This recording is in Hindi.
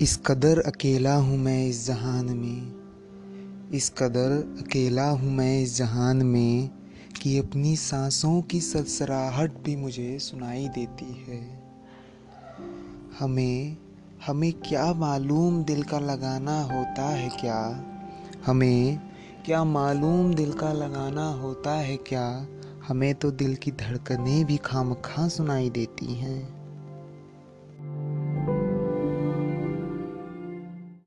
इस कदर अकेला हूँ मैं इस जहान में। इस कदर अकेला हूँ मैं इस जहान में कि अपनी सांसों की सरसराहट भी मुझे सुनाई देती है। हमें हमें क्या मालूम दिल का लगाना होता है क्या? हमें क्या मालूम दिल का लगाना होता है क्या? हमें तो दिल की धड़कनें भी खामखा सुनाई देती हैं।